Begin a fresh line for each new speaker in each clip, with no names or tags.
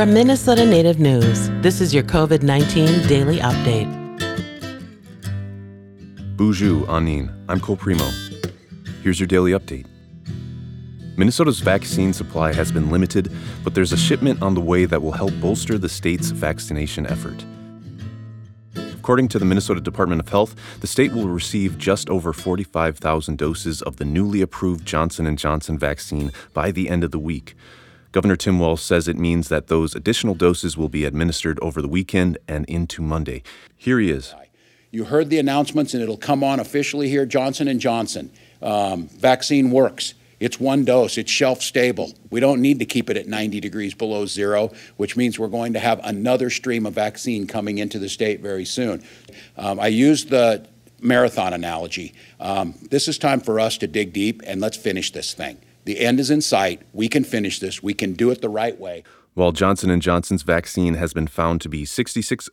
From Minnesota Native News, this is your COVID 19 daily update.
Bonjour, Anin. I'm Cole Primo. Here's your daily update. Minnesota's vaccine supply has been limited, but there's a shipment on the way that will help bolster the state's vaccination effort. According to the Minnesota Department of Health, the state will receive just over 45,000 doses of the newly approved Johnson & Johnson vaccine by the end of the week. Governor Tim Walz says it means that those additional doses will be administered over the weekend and into Monday. Here he is.
You heard the announcements, and it'll come on officially here. Johnson and Johnson um, vaccine works. It's one dose. It's shelf stable. We don't need to keep it at 90 degrees below zero, which means we're going to have another stream of vaccine coming into the state very soon. Um, I used the marathon analogy. Um, this is time for us to dig deep and let's finish this thing. The end is in sight. We can finish this. We can do it the right way.
While Johnson & Johnson's vaccine has been found to be 66%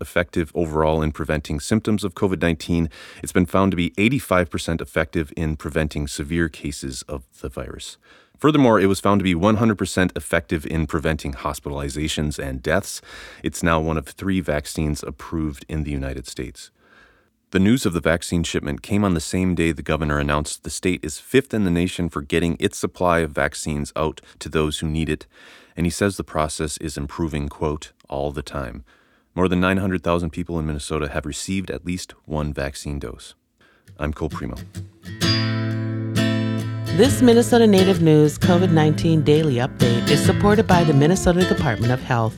effective overall in preventing symptoms of COVID-19, it's been found to be 85% effective in preventing severe cases of the virus. Furthermore, it was found to be 100% effective in preventing hospitalizations and deaths. It's now one of 3 vaccines approved in the United States. The news of the vaccine shipment came on the same day the governor announced the state is fifth in the nation for getting its supply of vaccines out to those who need it, and he says the process is improving, quote, all the time. More than 900,000 people in Minnesota have received at least one vaccine dose. I'm Cole Primo.
This Minnesota Native News COVID 19 daily update is supported by the Minnesota Department of Health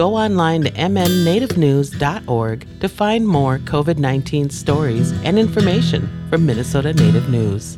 go online to mnnativenews.org to find more COVID 19 stories and information from Minnesota Native News.